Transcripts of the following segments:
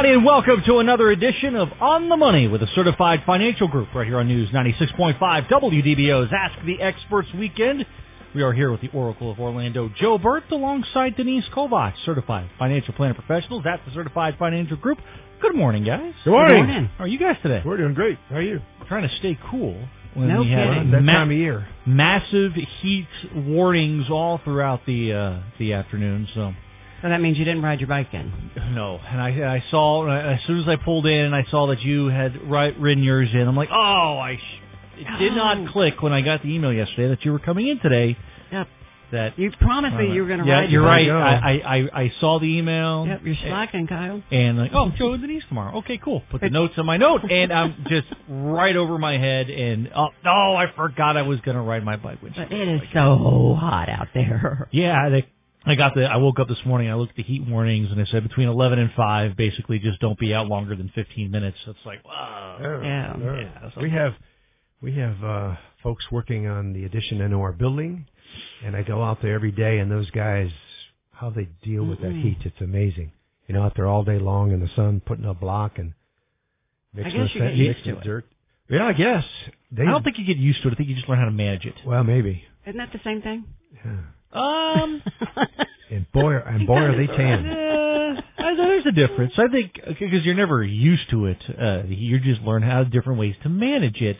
everybody, and welcome to another edition of On the Money with a certified financial group right here on News 96.5 WDBO's Ask the Experts Weekend. We are here with the Oracle of Orlando, Joe Burt, alongside Denise Kovacs, certified financial planner professionals at the Certified Financial Group. Good morning, guys. Good morning. Good morning. How are you guys today? We're doing great. How are you? Trying to stay cool when No we have kidding. That ma- time of year. massive heat warnings all throughout the uh, the afternoon. So So that means you didn't ride your bike in. no, and I I saw as soon as I pulled in, I saw that you had ri- ridden yours in. I'm like, oh, I. Sh-. It did Oh. not click when I got the email yesterday that you were coming in today. Yep. That You promised me you were going to yeah, ride you're your right. bike. I, I I I saw the email. Yep, you're slacking, Kyle. And like, oh, Joe and Denise tomorrow. Okay, cool. Put the notes on my note, and I'm just right over my head. And oh, no, I forgot I was gonna ride my bike. Which But it is so hot out there. yeah, they, I got the. I woke up this morning. I looked at the heat warnings, and it said between 11 and 5, basically, just don't be out longer than 15 minutes. So it's like, wow. Yeah. Yeah, so- We have we have uh folks working on the addition into our building and I go out there every day and those guys how they deal with that Mm-mm. heat, it's amazing. You know, out there all day long in the sun putting a block and mixing guess the get used mixing to it. dirt. Yeah, I guess. They I don't think you get used to it. I think you just learn how to manage it. well maybe. Isn't that the same thing? Yeah. Um, And boy and boy are they tan. uh, I- there's a difference. I think because you're never used to it. Uh, you just learn how different ways to manage it.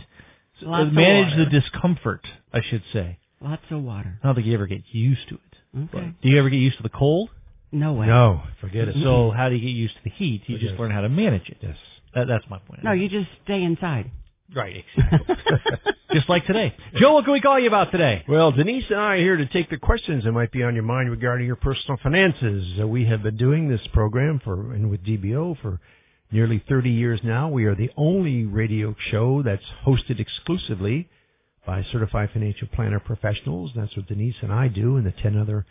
Lots of manage water. the discomfort, I should say. Lots of water. I don't think you ever get used to it. Okay. Do you ever get used to the cold? No way. No, forget it. So how do you get used to the heat? You just learn how to manage it. Yes. That, that's my point. No, you just stay inside. Right, just like today. Joe, what can we call you about today? Well, Denise and I are here to take the questions that might be on your mind regarding your personal finances. Uh, we have been doing this program for and with DBO for nearly 30 years now. We are the only radio show that's hosted exclusively by certified financial planner professionals. That's what Denise and I do, and the 10 other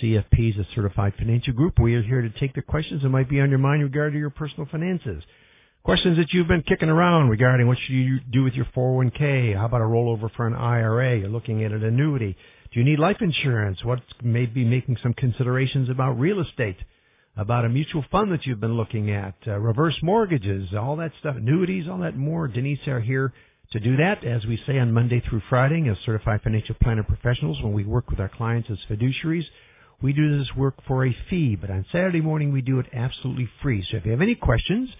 CFPs, a certified financial group. We are here to take the questions that might be on your mind regarding your personal finances. Questions that you've been kicking around regarding what should you do with your 401k? How about a rollover for an IRA? You're looking at an annuity. Do you need life insurance? What may be making some considerations about real estate? About a mutual fund that you've been looking at? Uh, reverse mortgages, all that stuff, annuities, all that more. Denise are here to do that, as we say on Monday through Friday as certified financial planner professionals when we work with our clients as fiduciaries. We do this work for a fee, but on Saturday morning we do it absolutely free. So if you have any questions,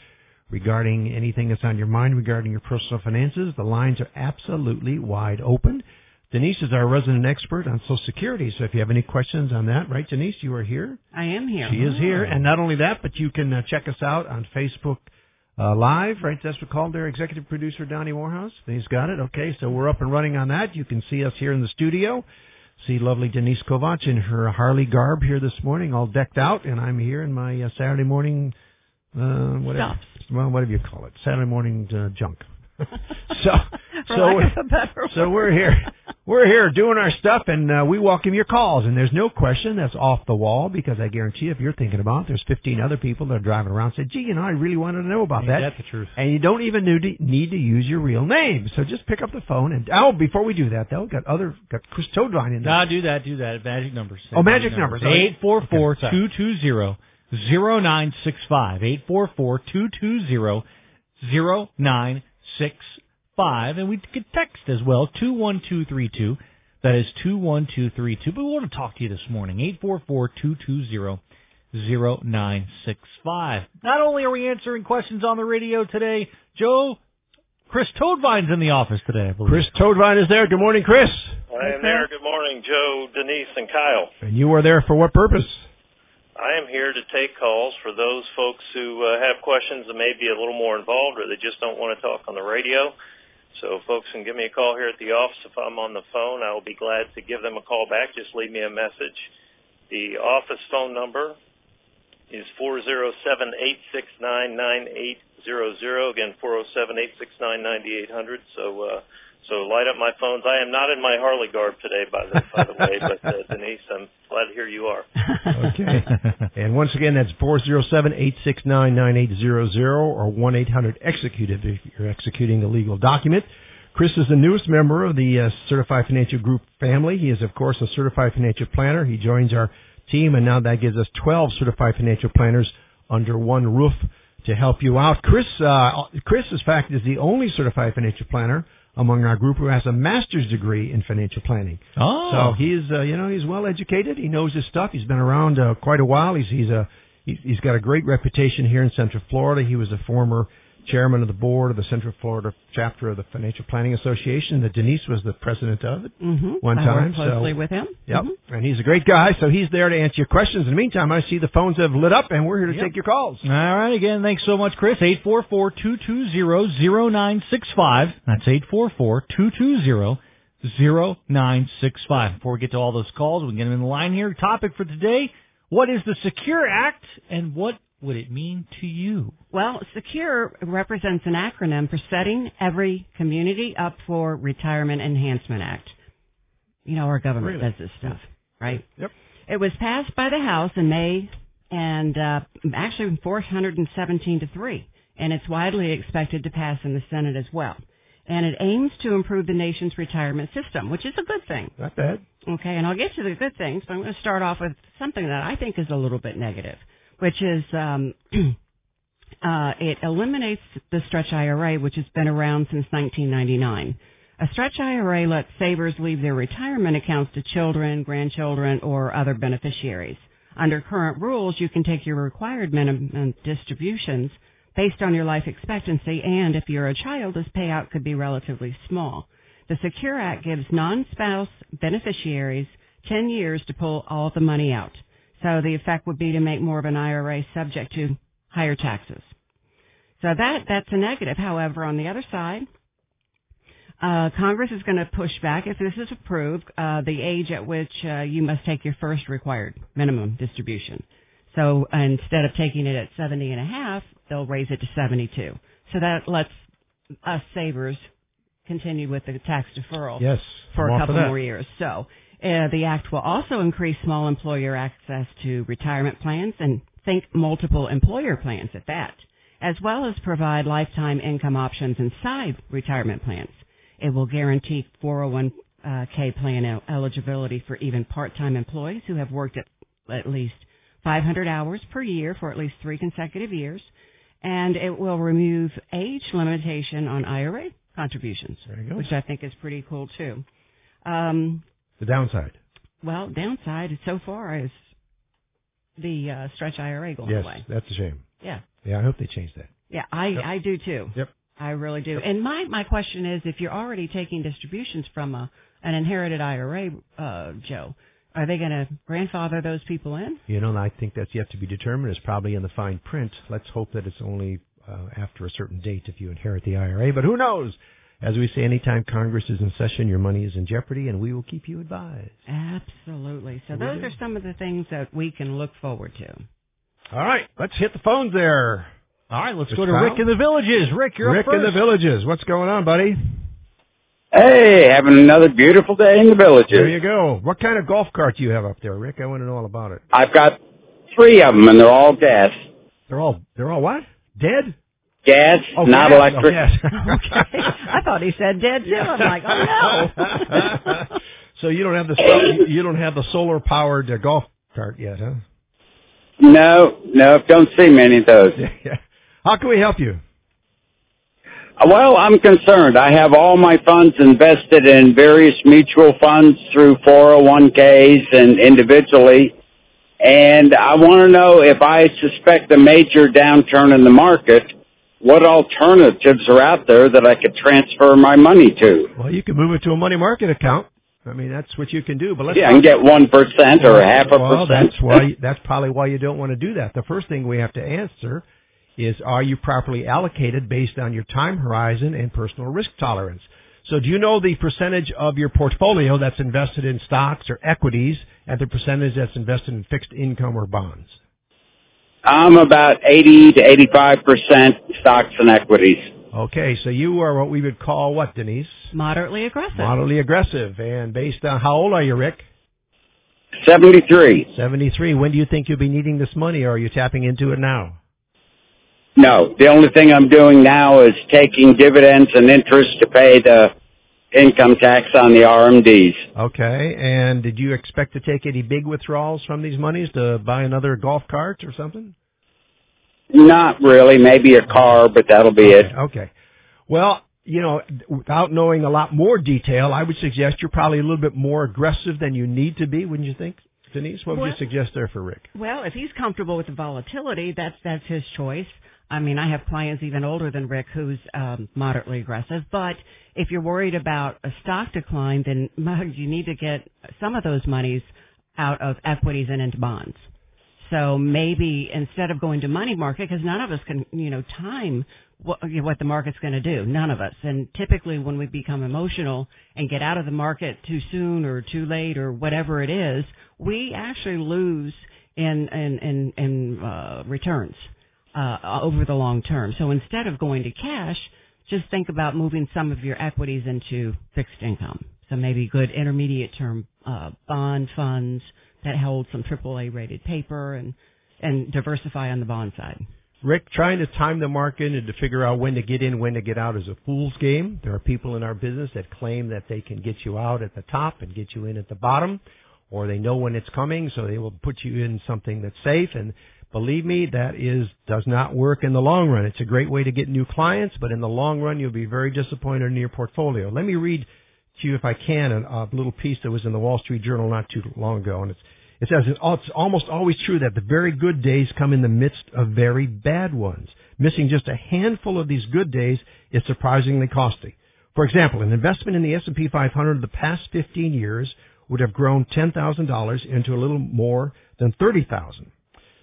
regarding anything that's on your mind regarding your personal finances. The lines are absolutely wide open. Denise is our resident expert on Social Security, so if you have any questions on that, right, Denise, you are here. I am here. She is here, and not only that, but you can uh, check us out on Facebook uh, Live, right? That's what called their executive producer, Donnie Warhouse. He's got it. Okay, so we're up and running on that. You can see us here in the studio. See lovely Denise Kovacs in her Harley garb here this morning, all decked out, and I'm here in my uh, Saturday morning, uh, whatever, Stuff. Well, whatever you call it, Saturday morning uh, junk. so, so, lack of a better so we're here. We're here doing our stuff, and uh, we welcome your calls. And there's no question that's off the wall because I guarantee you, if you're thinking about, it, there's 15 other people that are driving around and say, "Gee, you know, I really wanted to know about that." That's the truth. And you don't even need to, need to use your real name. So just pick up the phone and oh, before we do that, though, got other got Chris Toadvine in there. No, do that, do that. Magic numbers. Oh, magic numbers. Eight four four Okay, two two zero zero nine six five. Eight four four two two zero zero nine six five. And we can text as well, two one two three two. That is two one two three two. But we want to talk to you this morning. Eight four four two two zero zero nine six five. Not only are we answering questions on the radio today, Joe Chris Toadvine's in the office today, I believe. Chris Toadvine is there. Good morning, Chris. I am there. Good morning, Joe, Denise, and Kyle. And you are there for what purpose? I am here to take calls for those folks who uh, have questions that may be a little more involved or they just don't want to talk on the radio. So folks can give me a call here at the office if I'm on the phone. I will be glad to give them a call back. Just leave me a message. The office phone number is four zero seven eight six nine nine eight zero zero. Again, four zero seven eight six nine ninety eight hundred. So uh, so light up my phones. I am not in my Harley garb today, by the by the way, but uh, Denise, I'm glad to hear you are. Okay. and once again, that's four zero seven eight six nine nine eight zero zero or one eight hundred execute if you're executing a legal document. Chris is the newest member of the uh, Certified Financial Group family. He is, of course, a certified financial planner. He joins our team, and now that gives us 12 certified financial planners under one roof to help you out. Chris, uh, Chris, in fact, is the only certified financial planner among our group who has a master's degree in financial planning. Oh. So he's, uh, you know, he's well educated. He knows his stuff. He's been around uh, quite a while. He's he's a he's, he's got a great reputation here in Central Florida. He was a former chairman of the board of the Central Florida chapter of the Financial Planning Association. That Denise was the president of it Mm-hmm. one I time. work closely so, with him. Yep, Mhm. and he's a great guy. So he's there to answer your questions. In the meantime, I see the phones have lit up, and we're here to Yep. take your calls. All right, again, thanks so much, Chris. Eight four four two two zero zero nine six five. That's eight four four two two zero zero nine six five. Before we get to all those calls, we can get them in the line here. Topic for today, what is the Secure Act and what would it mean to you? Well, SECURE represents an acronym for Setting Every Community Up for Retirement Enhancement Act. You know, our government Really? does this stuff, right? Yep. It was passed by the House in May and uh, actually 417 to 3, and it's widely expected to pass in the Senate as well. And it aims to improve the nation's retirement system, which is a good thing. Not bad. Okay, and I'll get to the good things, but I'm going to start off with something that I think is a little bit negative, which is um, uh, it eliminates the stretch IRA, which has been around since 1999. A stretch IRA lets savers leave their retirement accounts to children, grandchildren, or other beneficiaries. Under current rules, you can take your required minimum distributions based on your life expectancy, and if you're a child, this payout could be relatively small. The Secure Act gives non-spouse beneficiaries 10 years to pull all the money out. So the effect would be to make more of an IRA subject to higher taxes. So that, that's a negative. However, on the other side, uh, Congress is going to push back if this is approved, uh, the age at which uh, you must take your first required minimum distribution. So instead of taking it at 70 and a half, they'll raise it to 72. So that lets us savers continue with the tax deferral Yes. for I'm a couple more years. So uh, the act will also increase small employer access to retirement plans and think multiple employer plans at that, as well as provide lifetime income options inside retirement plans. It will guarantee 401k plan el- eligibility for even part-time employees who have worked at at least 500 hours per year for at least three consecutive years, and it will remove age limitation on IRA contributions, There you go. which I think is pretty cool too. Um, The downside. well, downside so far is the uh, stretch IRA going yes, away. that's a shame. Yeah, Yeah, I hope they change that. yeah, I Yep. I do too. Yep. I really do. And my my question is, if you're already taking distributions from a an inherited IRA, uh, Joe, are they going to grandfather those people in? You know, I think that's yet to be determined. It's probably in the fine print. Let's hope that it's only uh, after a certain date if you inherit the IRA. But who knows? As we say, anytime Congress is in session, your money is in jeopardy, and we will keep you advised. Absolutely. So We those do. are some of the things that we can look forward to. All right, let's hit the phones there. All right, let's Mr. go to Kyle? Rick in the Villages. Rick, you're Rick up in the villages. What's going on, buddy? Hey, having another beautiful day in the villages. There you go. What kind of golf cart do you have up there, Rick? I want to know all about it. I've got three of them, and they're all gas. They're all they're all what? Dead? Gas, Oh, not gas. electric. Oh, gas. Okay. I thought he said dead too. I'm like, oh no. so you don't have the you don't have the solar powered uh, golf cart yet, huh? No, no, don't see many of those. Yeah. How can we help you? Well, I'm concerned. I have all my funds invested in various mutual funds through 401ks and individually. And I want to know if I suspect a major downturn in the market, what alternatives are out there that I could transfer my money to? Well, you can move it to a money market account. I mean, that's what you can do. But let's Yeah, I can get 1% or half a percent. well, percent. that's why that's probably why you don't want to do that. The first thing we have to answer is are you properly allocated based on your time horizon and personal risk tolerance? So do you know the percentage of your portfolio that's invested in stocks or equities and the percentage that's invested in fixed income or bonds? I'm about 80 to 85% stocks and equities. Okay, so you are what we would call what, Denise? Moderately aggressive. Moderately aggressive. And based on how old are you, Rick? 73. 73. When do you think you'll be needing this money or are you tapping into it now? No, the only thing I'm doing now is taking dividends and interest to pay the income tax on the RMDs. Okay, and did you expect to take any big withdrawals from these monies to buy another golf cart or something? Not really. Maybe a car, but that'll be okay. it. Okay. Well, you know, without knowing a lot more detail, I would suggest you're probably a little bit more aggressive than you need to be, wouldn't you think? Denise, what would Well- you suggest there for Rick? Well, if he's comfortable with the volatility, that's that's his choice. I mean, I have clients even older than Rick who's um, moderately aggressive. But if you're worried about a stock decline, then you need to get some of those monies out of equities and into bonds. So maybe instead of going to money market, because none of us can, you know, time what, what the market's going to do. None of us. And typically when we become emotional and get out of the market too soon or too late or whatever it is, we actually lose in, in, in, in uh, returns uh, over the long term. So instead of going to cash, just think about moving some of your equities into fixed income. So maybe good intermediate term uh, bond funds that hold some AAA rated paper and and diversify on the bond side. Rick, trying to time the market and to figure out when to get in, when to get out is a fool's game. There are people in our business that claim that they can get you out at the top and get you in at the bottom, or they know when it's coming, so they will put you in something that's safe. And believe me, that is does not work in the long run. It's a great way to get new clients, but in the long run, you'll be very disappointed in your portfolio. Let me read to you, if I can, a, a little piece that was in the Wall Street Journal not too long ago, and it's it says it's almost always true that the very good days come in the midst of very bad ones. Missing just a handful of these good days is surprisingly costly. For example, an investment in the S&P 500 the past 15 years would have grown $10,000 into a little more than 30,000.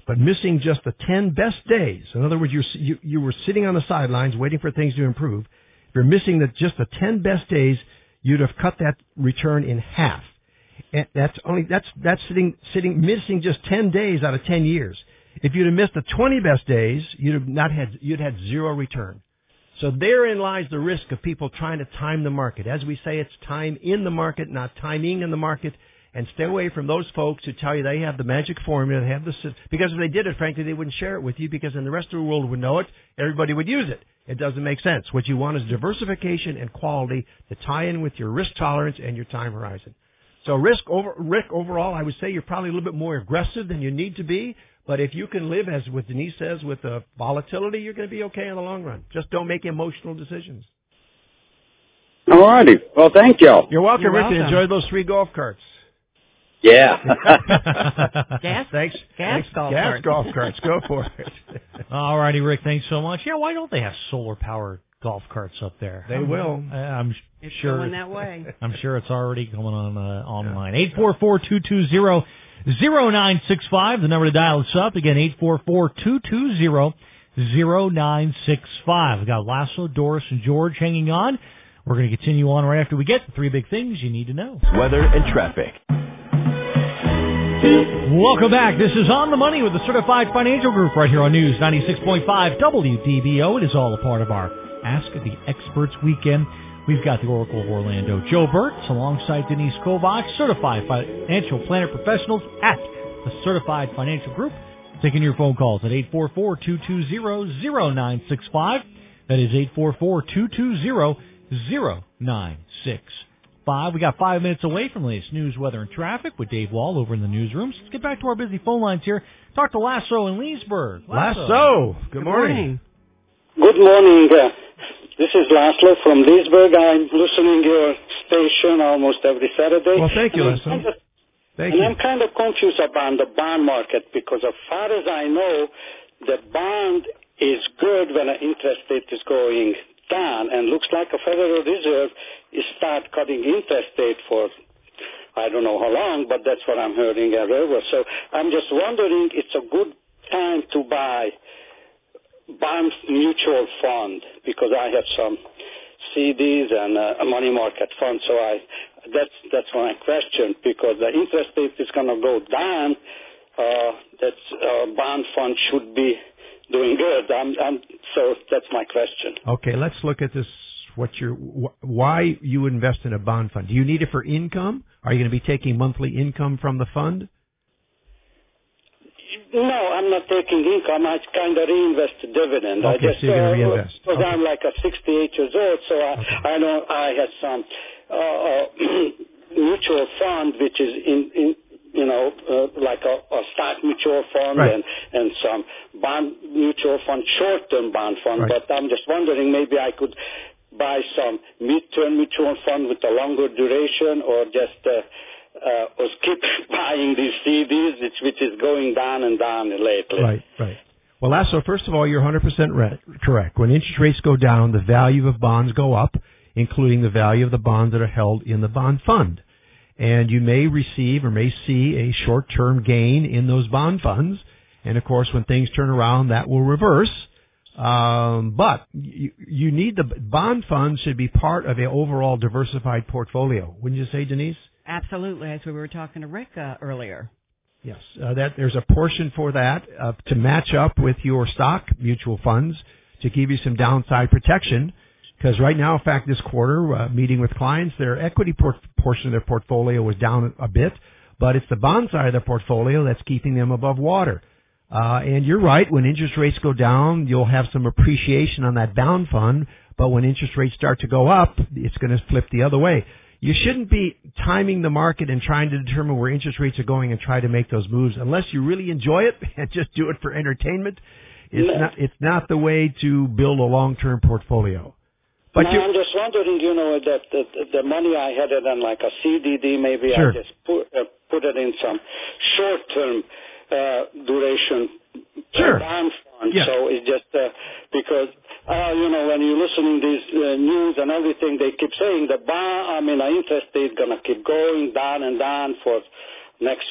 But missing just the 10 best days, in other words, you, you, were sitting on the sidelines waiting for things to improve. If you're missing the, just the 10 best days, you'd have cut that return in half. And that's only that's that's sitting sitting missing just ten days out of ten years. If you'd have missed the twenty best days, you'd have not had you'd had zero return. So therein lies the risk of people trying to time the market. As we say, it's time in the market, not timing in the market. And stay away from those folks who tell you they have the magic formula, they have the because if they did it, frankly, they wouldn't share it with you because then the rest of the world would know it. Everybody would use it. It doesn't make sense. What you want is diversification and quality to tie in with your risk tolerance and your time horizon. So risk over Rick overall, I would say you're probably a little bit more aggressive than you need to be. But if you can live, as what Denise says, with the volatility, you're going to be okay in the long run. Just don't make emotional decisions. All righty. Well, thank y'all. You're welcome, You're Rick. welcome. Enjoy those three golf carts. Yeah. Gas, Thanks. gas Thanks. golf gas carts. golf carts. Go for it. All righty, Rick. Thanks so much. Yeah, why don't they have solar powered golf carts up there? They will. I- I'm It's sure. going that way. I'm sure it's already going on uh, online. Eight four four two two zero zero nine six five. The number to dial us up again. Eight four four two two zero zero nine six five. We got Laszlo, Doris, and George hanging on. We're going to continue on right after we get the three big things you need to know. weather, and traffic. Welcome back. This is On the Money with the Certified Financial Group right here on News 96.5 WDBO. It is all a part of our Ask the Experts weekend. We've got the Oracle of Orlando, Joe Burtz, alongside Denise Kovacs, Certified Financial Planner Professionals at the Certified Financial Group. Taking your phone calls at 844-220-0965. That is 844-220-0965. We got five minutes away from the latest news, weather, and traffic with Dave Wall over in the newsrooms. Let's get back to our busy phone lines here. Talk to Laszlo in Leesburg. Laszlo. Good, Good morning. Good morning. Uh, this is Laszlo from Leesburg. I'm listening to your station almost every Saturday. Well, thank you, And I'm kind of- Thank and you. I'm kind of confused about the bond market because as far as I know, the bond is good when the interest rate is going and looks like a Federal Reserve is start cutting interest rate for I don't know how long, but that's what I'm hearing everywhere. So I'm just wondering, it's a good time to buy bond mutual fund because I have some CDs and uh, a money market fund. So I that's that's my question because the interest rate is going to go down. Uh, that uh, bond fund should be doing good. I'm, I'm, so that's my question. Okay, let's look at this. What your wh- why you invest in a bond fund? Do you need it for income? Are you going to be taking monthly income from the fund? No, I'm not taking income. I kind of reinvest the dividend. I just, so you're gonna uh, reinvest. Because Okay. I'm like a 68 years old, so I, I know I have some uh, uh, mutual fund which is in, in you know, uh, like a, a stock mutual fund Right. and and some bond mutual fund, short-term bond fund. Right. But I'm just wondering, maybe I could buy some mid-term mutual fund with a longer duration, or just uh, uh, or keep buying these CDs, which which is going down and down lately. Right, right. Well, Laszlo, first of all, you're 100% re- correct. When interest rates go down, the value of bonds go up, including the value of the bonds that are held in the bond fund. And you may receive or may see a short-term gain in those bond funds. And of course, when things turn around, that will reverse. Um, but you, you need the bond funds should be part of an overall diversified portfolio. Wouldn't you say, Denise? Absolutely, as we were talking to Rick uh, earlier. Yes, uh, that there's a portion for that uh, to match up with your stock mutual funds to give you some downside protection. Because right now, in fact, this quarter, uh, meeting with clients, their equity port- portion of their portfolio was down a bit, but it's the bond side of their portfolio that's keeping them above water. Uh, and you're right, when interest rates go down, you'll have some appreciation on that bond fund, but when interest rates start to go up, it's going to flip the other way. You shouldn't be timing the market and trying to determine where interest rates are going and try to make those moves unless you really enjoy it and just do it for entertainment. It's No. not, it's not the way to build a long-term portfolio. But you, I'm just wondering, you know, that the, the money I had it on like a CDD, maybe Sure. I just put uh, put it in some short-term uh, duration Sure. bond fund. Yeah. So it's just uh, because uh, you know when you're listening these uh, news and everything, they keep saying the bond. I mean, the interest rate gonna keep going down and down for next,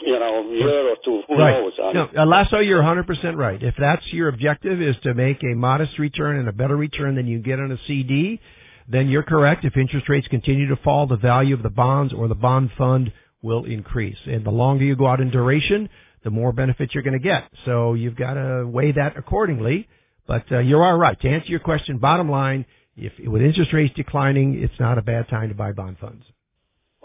you know, year or two. Who right. knows? No, uh, Laszlo, you're 100% right. If that's your objective is to make a modest return and a better return than you get on a CD, then you're correct. If interest rates continue to fall, the value of the bonds or the bond fund will increase. And the longer you go out in duration, the more benefits you're going to get. So you've got to weigh that accordingly. But uh, you are right. To answer your question, bottom line, if with interest rates declining, it's not a bad time to buy bond funds.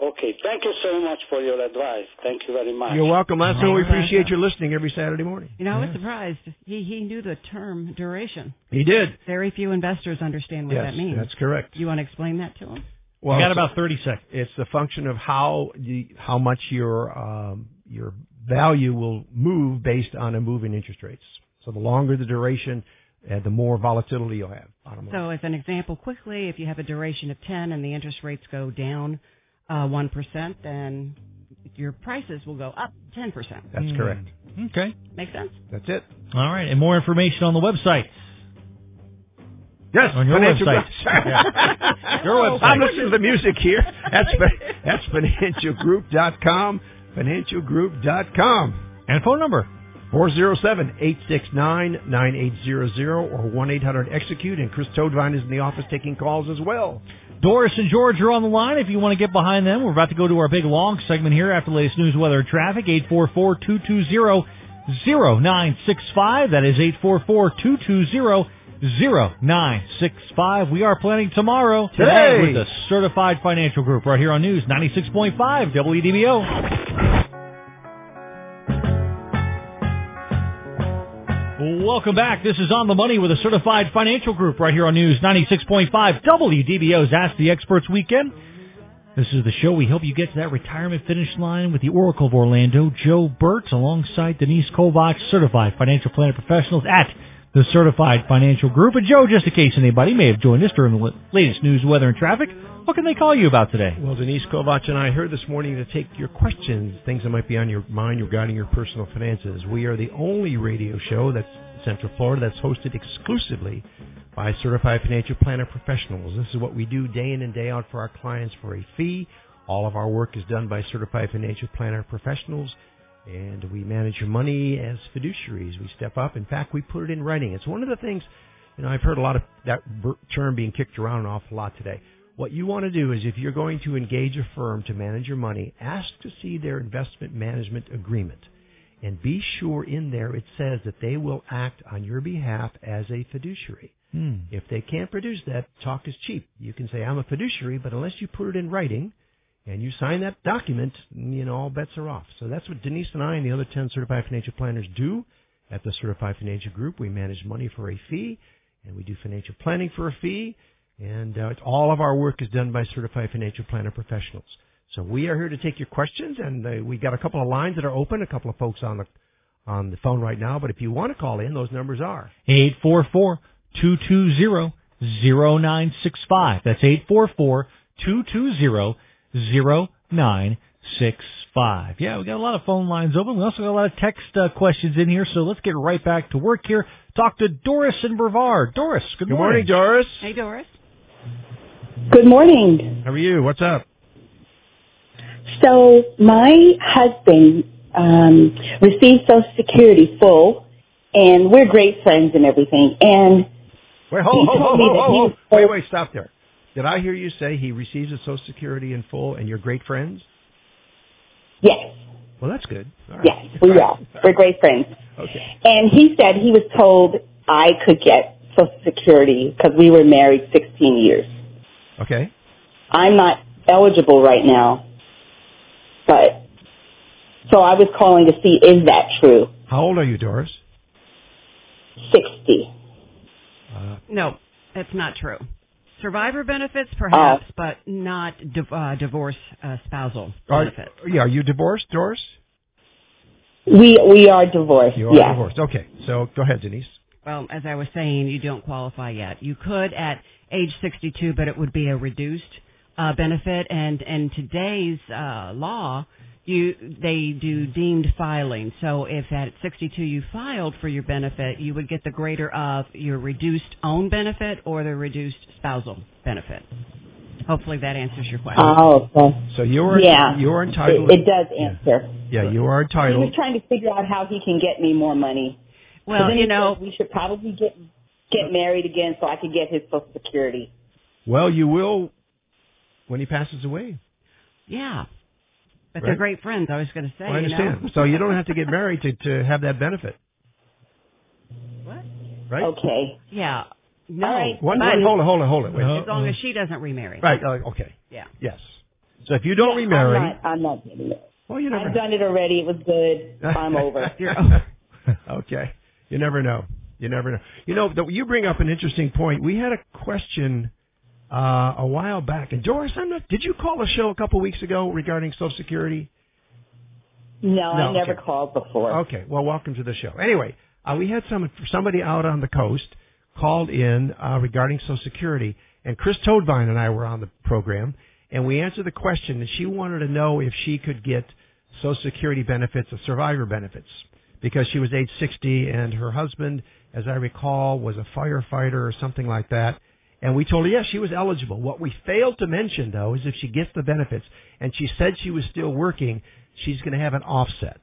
Okay. Thank you so much for your advice. Thank you very much. You're welcome, Laszlo. All We appreciate your listening every Saturday morning. You know, I was surprised. He he knew the term duration. He did. Very few investors understand what yes, that means. that's correct. You want to explain that to him? Well, we got about 30 seconds. it's the function of how the, how much your um, your value will move based on a move in interest rates. So the longer the duration, uh, the more volatility you'll have. Bottom line. So, as an example, quickly, if you have a duration of 10 and the interest rates go down uh, 1%, then your prices will go up 10%. That's correct. Okay. makes sense? That's it. All right. And more information on the website. Yes, On your financial website. group- Yeah. Your website. I'm listening to the music here. That's that's financialgroup.com. Financialgroup.com. And phone number. 407-869-9800 or 1-800-EXECUTE. And Chris Toadvine is in the office taking calls as well. Doris and George are on the line. If you want to get behind them, we're about to go to our big long segment here after the latest news, weather, and traffic. 844-220-0965. That is 844-220-0965. We are planning tomorrow Today. with the Certified Financial Group right here on News 96.5 WDBO. Welcome back. This is On the Money with a Certified Financial Group right here on News 96.5 WDBO's Ask the Experts Weekend. This is the show we help you get to that retirement finish line with the Oracle of Orlando, Joe Burt, alongside Denise Kovacs, Certified Financial Planner Professionals at the Certified Financial Group. And Joe, just in case anybody may have joined us during the latest news, weather, and traffic, what can they call you about today? Well, Denise Kovacs and I heard this morning to take your questions, things that might be on your mind regarding your personal finances. We are the only radio show that's Central Florida that's hosted exclusively by certified financial planner professionals. This is what we do day in and day out for our clients for a fee. All of our work is done by certified financial planner professionals, and we manage your money as fiduciaries. We step up. In fact, we put it in writing. It's one of the things, you know, I've heard a lot of that term being kicked around an awful lot today. What you want to do is if you're going to engage a firm to manage your money, ask to see their investment management agreement. And be sure in there it says that they will act on your behalf as a fiduciary. Hmm. If they can't produce that, talk is cheap. You can say, I'm a fiduciary, but unless you put it in writing and you sign that document, you know, all bets are off. So that's what Denise and I and the other 10 certified financial planners do at the Certified Financial Group. We manage money for a fee and we do financial planning for a fee. And uh, all of our work is done by certified financial planner professionals. So we are here to take your questions, and uh, we got a couple of lines that are open. A couple of folks on the on the phone right now. But if you want to call in, those numbers are eight four four two two zero zero nine six five. That's eight four four two two zero zero nine six five. Yeah, we got a lot of phone lines open. We also got a lot of text uh, questions in here. So let's get right back to work here. Talk to Doris in Brevard. Doris, good, good morning. morning, Doris. Hey, Doris. Good morning. How are you? What's up? So my husband um, received Social Security full, and we're great friends and everything. And wait, hold, hold, hold, hold, hold, wait, wait, stop there. Did I hear you say he receives his Social Security in full, and you're great friends? Yes. Well, that's good. Right. Yes, we are. We're great friends. Okay. And he said he was told I could get Social Security because we were married 16 years. Okay. I'm not eligible right now, but so I was calling to see is that true? How old are you, Doris? 60. Uh, no, that's not true. Survivor benefits, perhaps, uh, but not uh, divorce uh, spousal are, benefits. Yeah, are you divorced, Doris? We we are divorced. You are yeah. divorced. Okay, so go ahead, Denise. Well, as I was saying, you don't qualify yet. You could at age 62, but it would be a reduced uh, benefit. And and today's uh, law, you they do deemed filing. So if at 62 you filed for your benefit, you would get the greater of your reduced own benefit or the reduced spousal benefit. Hopefully that answers your question. Oh, okay. So you're yeah, you're entitled. It, it does answer. Yeah. yeah, you are entitled. He was trying to figure out how he can get me more money. Well, you know, we should probably get get married again so I can get his Social Security. Well, you will when he passes away. Yeah. But right? they're great friends. I was going to say. Well, I understand. You know? So you don't have to get married to to have that benefit. What? Right. Okay. Yeah. No. All right. One, one, hold it, hold it, hold it. Wait. As long as she doesn't remarry. Right. Uh, okay. Yeah. Yes. So if you don't yeah, remarry, I'm not, I'm not getting it. Well, you never. I've done it already. It was good. I'm over. okay. You never know. You never know. You know, the, you bring up an interesting point. We had a question uh, a while back, and Doris, I'm not. Did you call the show a couple weeks ago regarding Social Security? No, no I never okay. called before. Okay. Well, welcome to the show. Anyway, uh, we had some somebody out on the coast called in uh, regarding Social Security, and Chris Toadvine and I were on the program, and we answered the question, and she wanted to know if she could get Social Security benefits or survivor benefits because she was age 60 and her husband, as I recall, was a firefighter or something like that. And we told her, yes, she was eligible. What we failed to mention, though, is if she gets the benefits and she said she was still working, she's going to have an offset.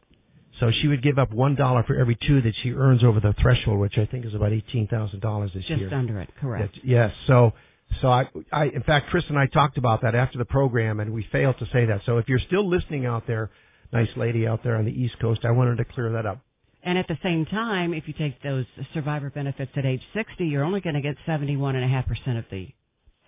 So she would give up one dollar for every two that she earns over the threshold, which I think is about eighteen thousand dollars this Just year. Just under it, correct? That, yes. So, so I, I, in fact, Chris and I talked about that after the program, and we failed to say that. So if you're still listening out there, nice lady out there on the East Coast, I wanted to clear that up. And at the same time, if you take those survivor benefits at age 60, you're only going to get 71.5% of the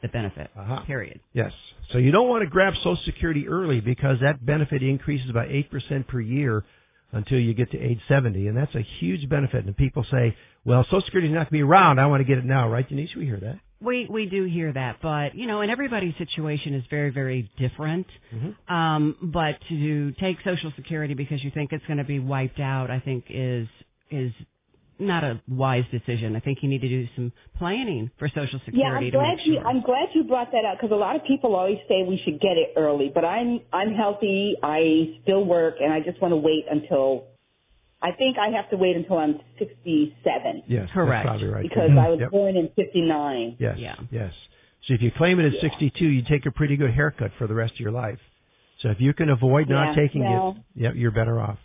the benefit. Uh-huh. Period. Yes. So you don't want to grab Social Security early because that benefit increases by 8% per year until you get to age 70, and that's a huge benefit. And people say, "Well, Social Security is not going to be around. I want to get it now." Right, Denise? We hear that. We we do hear that, but you know, and everybody's situation is very very different. Mm-hmm. Um, but to take Social Security because you think it's going to be wiped out, I think is is not a wise decision. I think you need to do some planning for Social Security. Yeah, I'm glad sure. you. I'm glad you brought that up because a lot of people always say we should get it early, but I'm I'm healthy. I still work, and I just want to wait until I think I have to wait until I'm 67. Yes, correct. That's probably right. Because mm-hmm. I was yep. born in 59. Yes, yeah. yes. So if you claim it at yeah. 62, you take a pretty good haircut for the rest of your life. So if you can avoid not taking well, it, yep, you're better off.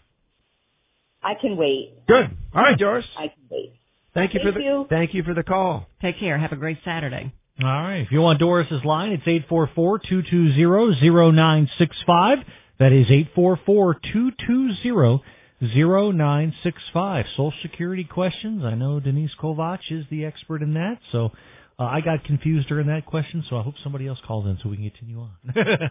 I can wait. Good. All right, Doris. I can wait. Thank you Thank for the you. thank you for the call. Take care. Have a great Saturday. All right. If you want Doris's line, it's eight four four two two zero zero nine six five. That is eight four four two two zero zero nine six five. Social Security questions. I know Denise Kovacs is the expert in that, so uh, I got confused during that question. So I hope somebody else calls in so we can continue on.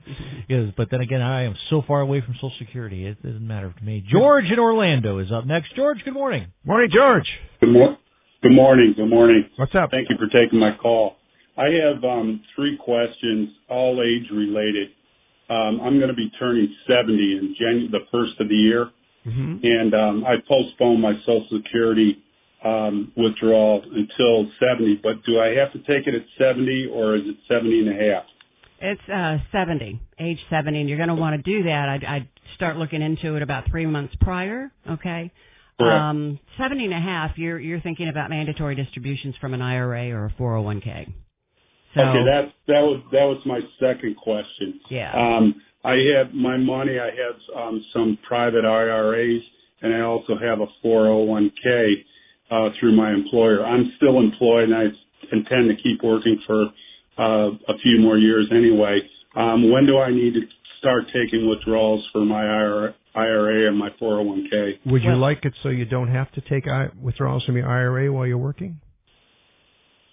yes, but then again, I am so far away from Social Security, it doesn't matter to me. George in Orlando is up next. George, good morning. Morning, George. Good, mor- good morning. Good morning. What's up? Thank you for taking my call. I have um, three questions, all age related. um, I'm going to be turning 70 in Jan- the first of the year, Mm-hmm. and um, I postponed my Social Security um, withdrawal until 70. But do I have to take it at 70 or is it 70 and a half? It's uh, 70, age 70, and you're going to want to do that. I'd, I'd start looking into it about three months prior. Okay. Correct. Um, 70 and a half, you're you're thinking about mandatory distributions from an IRA or a 401k. So okay, that that was that was my second question. yeah. Um, I have my money. I have um, some private IRAs, and I also have a 401k uh, through my employer. I'm still employed, and I intend to keep working for uh, a few more years anyway. Um, when do I need to start taking withdrawals for my IRA, IRA and my 401k? Would you like it so you don't have to take I- withdrawals from your IRA while you're working?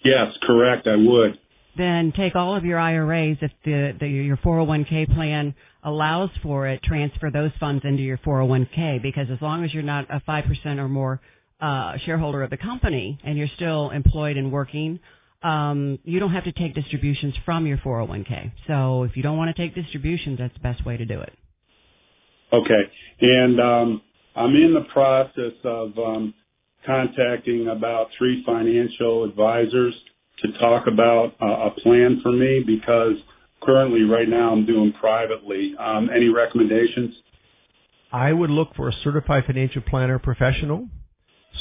Yes, correct. I would. Then take all of your IRAs if the, the your 401k plan allows for it, transfer those funds into your 401k because as long as you're not a 5% or more uh, shareholder of the company and you're still employed and working, um, you don't have to take distributions from your 401k. So if you don't want to take distributions, that's the best way to do it. Okay. And um, I'm in the process of um, contacting about three financial advisors to talk about a plan for me because currently, right now, I'm doing privately. Um, any recommendations? I would look for a certified financial planner professional,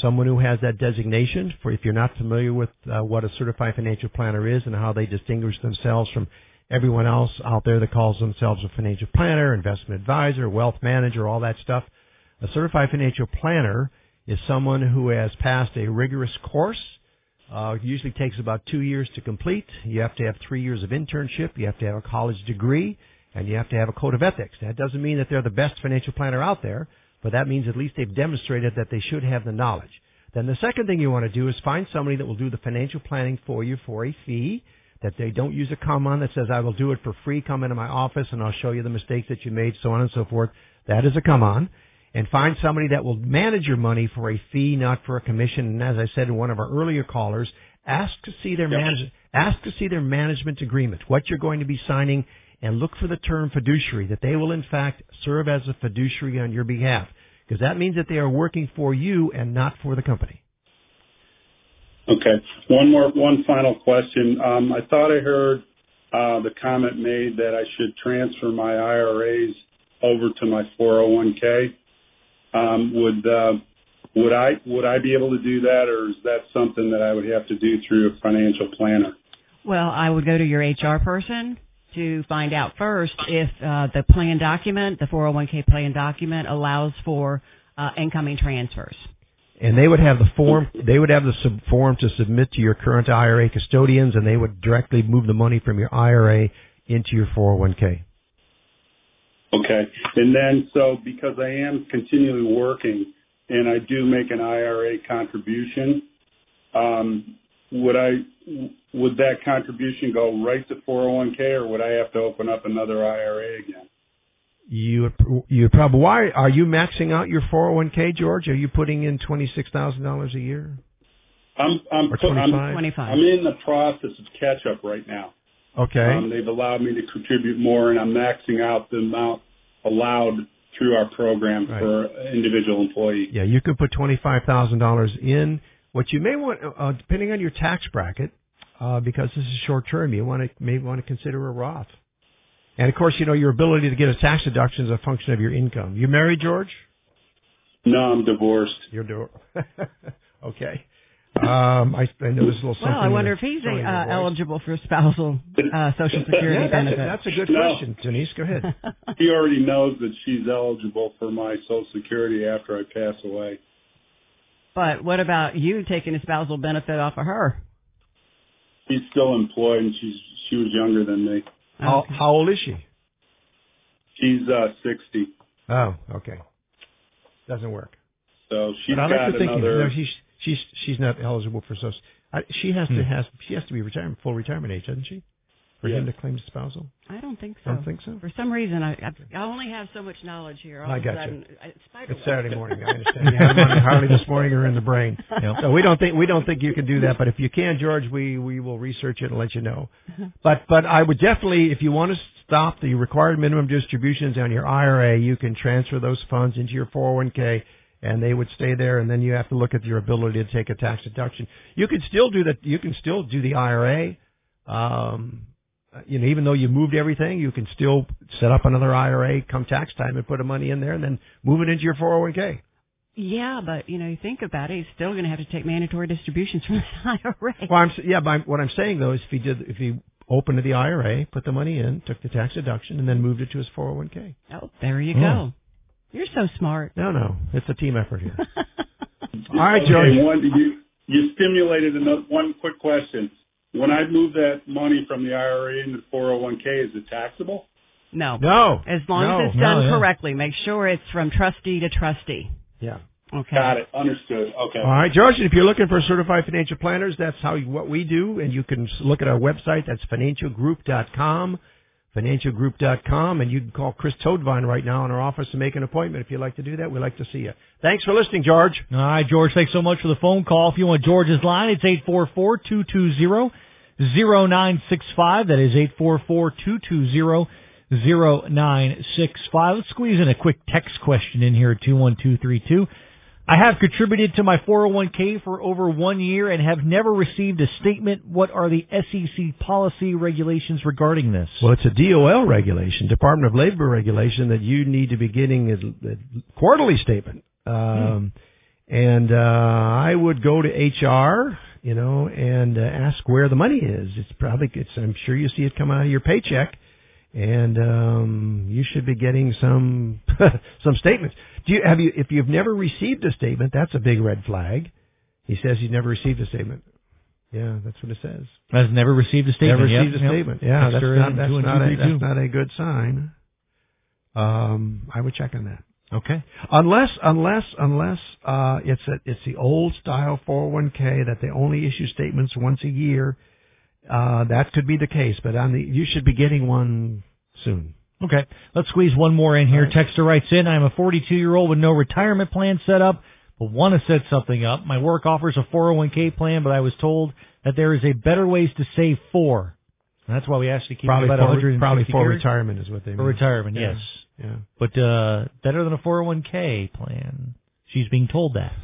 someone who has that designation. For if you're not familiar with uh, what a certified financial planner is and how they distinguish themselves from everyone else out there that calls themselves a financial planner, investment advisor, wealth manager, all that stuff, a certified financial planner is someone who has passed a rigorous course. Uh, it usually takes about two years to complete. You have to have three years of internship. You have to have a college degree and you have to have a code of ethics. That doesn't mean that they're the best financial planner out there, but that means at least they've demonstrated that they should have the knowledge. Then the second thing you want to do is find somebody that will do the financial planning for you for a fee, that they don't use a come on that says, I will do it for free, come into my office and I'll show you the mistakes that you made, so on and so forth. That is a come on. And find somebody that will manage your money for a fee, not for a commission. And as I said in one of our earlier callers, ask to see their Yep. manage, ask to see their management agreement, what you're going to be signing, and look for the term fiduciary, that they will in fact serve as a fiduciary on your behalf. Because that means that they are working for you and not for the company. Okay. One more, one final question. Um, I thought I heard uh, the comment made that I should transfer my IRAs over to my 401k. Um, would uh, would I would I be able to do that, or is that something that I would have to do through a financial planner? Well, I would go to your HR person to find out first if uh, the plan document, the 401k plan document, allows for uh, incoming transfers. And they would have the form, they would have the sub form to submit to your current IRA custodians and they would directly move the money from your IRA into your 401k. Okay. And then, so because I am continually working and I do make an IRA contribution, um, would I would that contribution go right to 401k, or would I have to open up another IRA again? You would- you probably why are you maxing out your 401k, George? Are you putting in twenty six thousand dollars a year I'm I'm or put- I'm, 25? 25. I'm in the process of catch up right now. Okay. Um, they've allowed me to contribute more, and I'm maxing out the amount allowed through our program Right. for individual employee. Yeah, you could put twenty five thousand dollars in. What you may want, uh, depending on your tax bracket, uh, because this is short term, you want to may want to consider a Roth. And of course, you know your ability to get a tax deduction is a function of your income. You married, George? No, I'm divorced. You're do- okay. Um, I, I know there's a little something. Well, I wonder if he's tone of your uh, eligible for spousal uh, Social Security Yeah, that's a, benefit. that's a good No. question, Denise. Go ahead. He already knows that she's eligible for my Social Security after I pass away. but what about you taking a spousal benefit off of her? She's still employed, and she's she was younger than me. How, Okay. how old is she? She's uh 60, Oh, okay. Doesn't work. so she's but I like got to think another. no, she's she's she's not eligible for social. I, she has to hmm. has she has to be retirement full retirement age, doesn't she? For Yeah. him to claim spousal. I don't think so. I don't think so. For some reason, I I, I only have so much knowledge here. All I of a got you. sudden, it's It's Saturday morning. I understand. You had money hardly this morning or in the brain. Yep. So we don't think we don't think you can do that. But if you can, George, we we will research it and let you know. But but I would definitely, if you want to stop the required minimum distributions on your IRA, you can transfer those funds into your 401k and they would stay there and then you have to look at your ability to take a tax deduction. You can still do that. You can still do the IRA. Um, you know, even though you moved everything, you can still set up another IRA come tax time and put the money in there and then move it into your 401k. Yeah, but you know, you think about it, he's still going to have to take mandatory distributions from the IRA. Well, I'm, yeah, but I'm, what I'm saying though is if he did, if he opened the IRA, put the money in, took the tax deduction, and then moved it to his 401k. Oh, there you Oh. go. You're so smart. No, no, it's a team effort here. All right, Okay, George. one, you, you stimulated another, one quick question. When I move that money from the IRA into 401k, is it taxable? No. No, As long no, as it's no, done yeah. correctly, make sure it's from trustee to trustee. Yeah. Okay. Got it. Understood. Okay. All right, George. If you're looking for certified financial planners, that's how what we do, and you can look at our website. That's financialgroup.com, financialgroup.com, and you can call Chris Toadvine right now in our office to make an appointment. If you'd like to do that, we'd like to see you. Thanks for listening, George. All right, George, thanks so much for the phone call. If you want George's line, it's eight four four two two zero zero nine six five. That is eight four four two two zero zero nine six five. Let's squeeze in a quick text question in here at 21232. I have contributed to my 401k for over one year and have never received a statement. What are the SEC policy regulations regarding this? Well, it's a DOL regulation, Department of Labor regulation, that you need to be getting a, quarterly statement. Um, and uh, I would go to HR, you know, and uh, ask where the money is. It's probably, it's, I'm sure you see it come out of your paycheck, and um, you should be getting some some statements. Do you have you if you've never received a statement? That's a big red flag. He says he's never received a statement. Yeah, that's what it says. Has never received a statement. Never Yep, received a yep. statement. Yeah, that's not that's not a that's not a good sign. Um, I would check on that. Okay. Unless unless unless uh it's a it's the old style 401k that they only issue statements once a year. Uh that could be the case, but on the you should be getting one soon. Okay. Let's squeeze one more in here. Right. Texter writes in, I'm a 42 year old with no retirement plan set up, but want to set something up. My work offers a 401k plan, but I was told that there is a better ways to save for. And that's why we asked you to keep Probably about for, probably for years. retirement is what they For retirement, Yeah. yes. Yeah. But uh better than a 401k plan. She's being told that.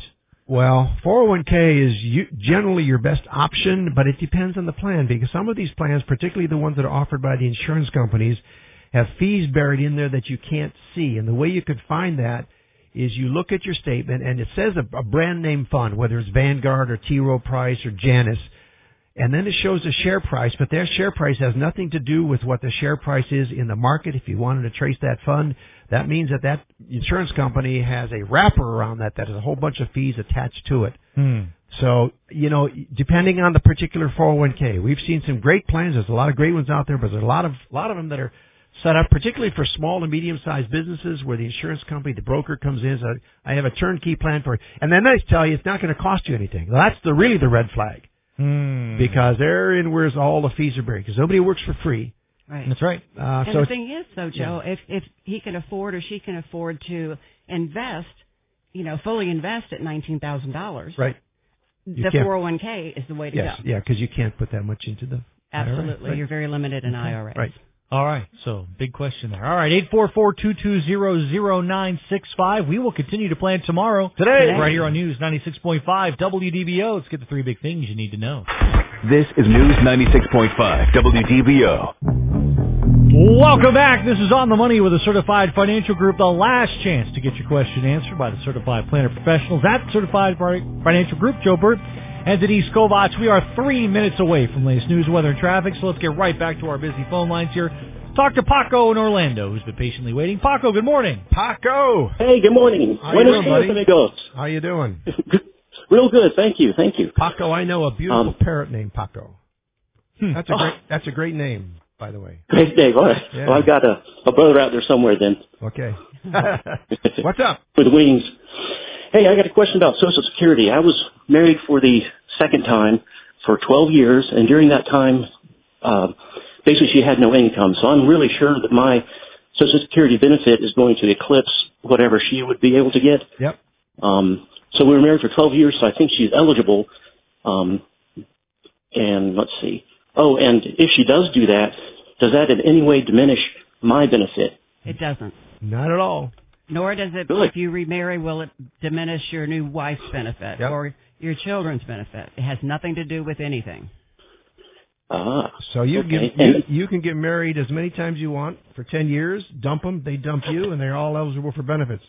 Well, 401k is generally your best option, but it depends on the plan because some of these plans, particularly the ones that are offered by the insurance companies, have fees buried in there that you can't see. And the way you could find that is you look at your statement and it says a, a brand name fund, whether it's Vanguard or T. Rowe Price or Janus, and then it shows a share price, but their share price has nothing to do with what the share price is in the market. If you wanted to trace that fund, that means that that insurance company has a wrapper around that that has a whole bunch of fees attached to it. Hmm. So, you know, depending on the particular 401k, we've seen some great plans. There's a lot of great ones out there, but there's a lot of, a lot of them that are set up particularly for small and medium sized businesses where the insurance company, the broker comes in, says, I have a turnkey plan for it. And then they tell you it's not going to cost you anything. Well, that's the, really the red flag Hmm. because therein where's all the fees are buried because nobody works for free. Right. That's right. Uh, and so the thing is, though, Joe, if if he can afford or she can afford to invest, you know, fully invest at nineteen thousand dollars, right. You the four hundred one k is the way to Yes. go. Yeah. Because you can't put that much into the. Absolutely, Right. you're very limited in IRAs. Right. All right. So big question there. All right. Eight four four two two zero zero nine six five. We will continue to plan tomorrow. Today. Right here on News ninety six point five WDBO. Let's get the three big things you need to know. This is News 96.5 WDBO. Welcome back. This is On the Money with a Certified Financial Group. The last chance to get your question answered by the Certified Planner Professionals at Certified Financial Group. Joe Burt and Denise Kovacs. We are three minutes away from latest news, weather, and traffic, so let's get right back to our busy phone lines here. Talk to Paco in Orlando, who's been patiently waiting. Paco, good morning. Paco. Hey, good morning. How you doing, buddy? amigos. How you doing? Real good, thank you, thank you. Paco, I know a beautiful Um, parrot named Paco. Hmm. That's a great. That's a great name, by the way. Great day. All right. Yeah. Well, I've got a, a brother out there somewhere then. Okay. What's up? With wings. Hey, I got a question about Social Security. I was married for the second time for 12 years, and during that time, uh, basically she had no income. So I'm really sure that my Social Security benefit is going to eclipse whatever she would be able to get. Yep. Um, so we were married for 12 years, so I think she's eligible. Um, and let's see. Oh, and if she does do that, does that in any way diminish my benefit. It doesn't. Not at all. Nor does it, Really? if you remarry, will it diminish your new wife's benefit Yep. or your children's benefit. It has nothing to do with anything. Ah, So you Okay. can you, you can get married as many times you want for ten years. Dump them, they dump you, and they're all eligible for benefits.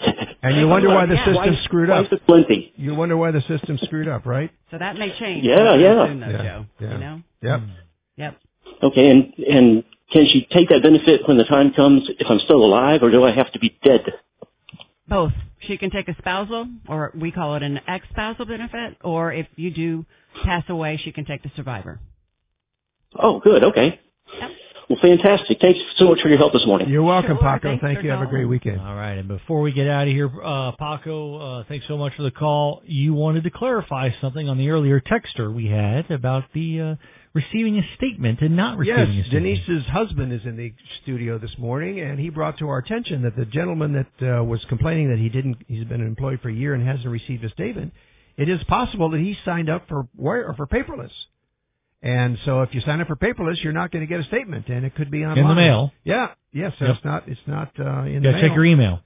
And you wonder why the Yeah. system's Twice- screwed up. plenty. You wonder why the system screwed up, right? So that may change. Yeah, yeah. Soon, though, Yeah, Joe. yeah. You know? Yep. Yep. Okay, and and can she take that benefit when the time comes if I'm still alive, or do I have to be dead? Both. She can take a spousal, or we call it an ex-spousal benefit, or if you do pass away, she can take the survivor. Oh, good. Okay. Yep. Well, fantastic. Thanks so much for your help this morning. You're welcome, Sure, Paco. thanks Thank you. Have a great weekend. All right, and before we get out of here, uh, Paco, uh, thanks so much for the call. You wanted to clarify something on the earlier texter we had about the uh, receiving a statement and not Yes, receiving a statement. Yes, Denise's husband is in the studio this morning, and he brought to our attention that the gentleman that uh, was complaining that he didn't, he's been employed for a year and hasn't received a statement. It is possible that he signed up for wire or for paperless, and so if you sign up for paperless, you're not going to get a statement, and it could be online in the mail. Yeah, yes, so Yep. it's not, it's not uh, in You the gotta mail. check your email.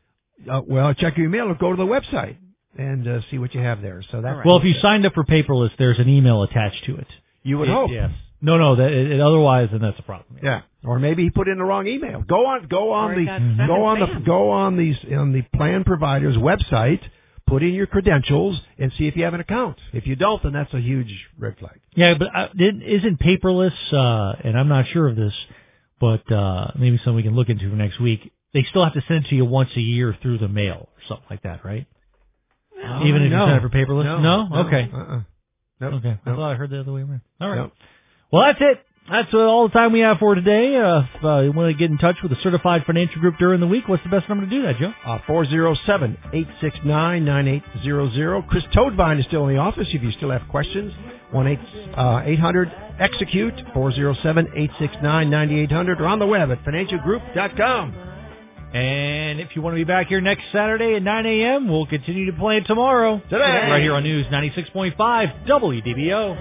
Uh, well, check your email or go to the website and uh, see what you have there. So that's Well, if you signed up for paperless, there's an email attached to it. You would It- hope. Yes. No, no. That it, otherwise, then that's a problem. Yeah, or maybe he put in the wrong email. Go on, go on he the go in on the go on these on the plan provider's website. Put in your credentials and see if you have an account. If you don't, then that's a huge red flag. Yeah, but uh, didn't- isn't paperless? Uh, and I'm not sure of this, but uh, maybe something we can look into for next week. They still have to send it to you once a year through the mail or something like that, right? Even if you no. sign up for paperless? No, No? Okay. Uh-uh. Nope. Okay. I thought I heard the other way around. All right. Nope. Well, that's it. That's uh, all the time we have for today. Uh, if uh, you want to get in touch with a certified financial group during the week, what's the best number to do that, Joe? Uh, 407-869-9800. Chris Toadvine is still in the office if you still have questions. 1-800-EXECUTE, 407-869-9800, or on the web at financialgroup.com. And if you want to be back here next Saturday at 9 a.m., we'll continue to play it tomorrow. Today. Right here on News 96.5 WDBO.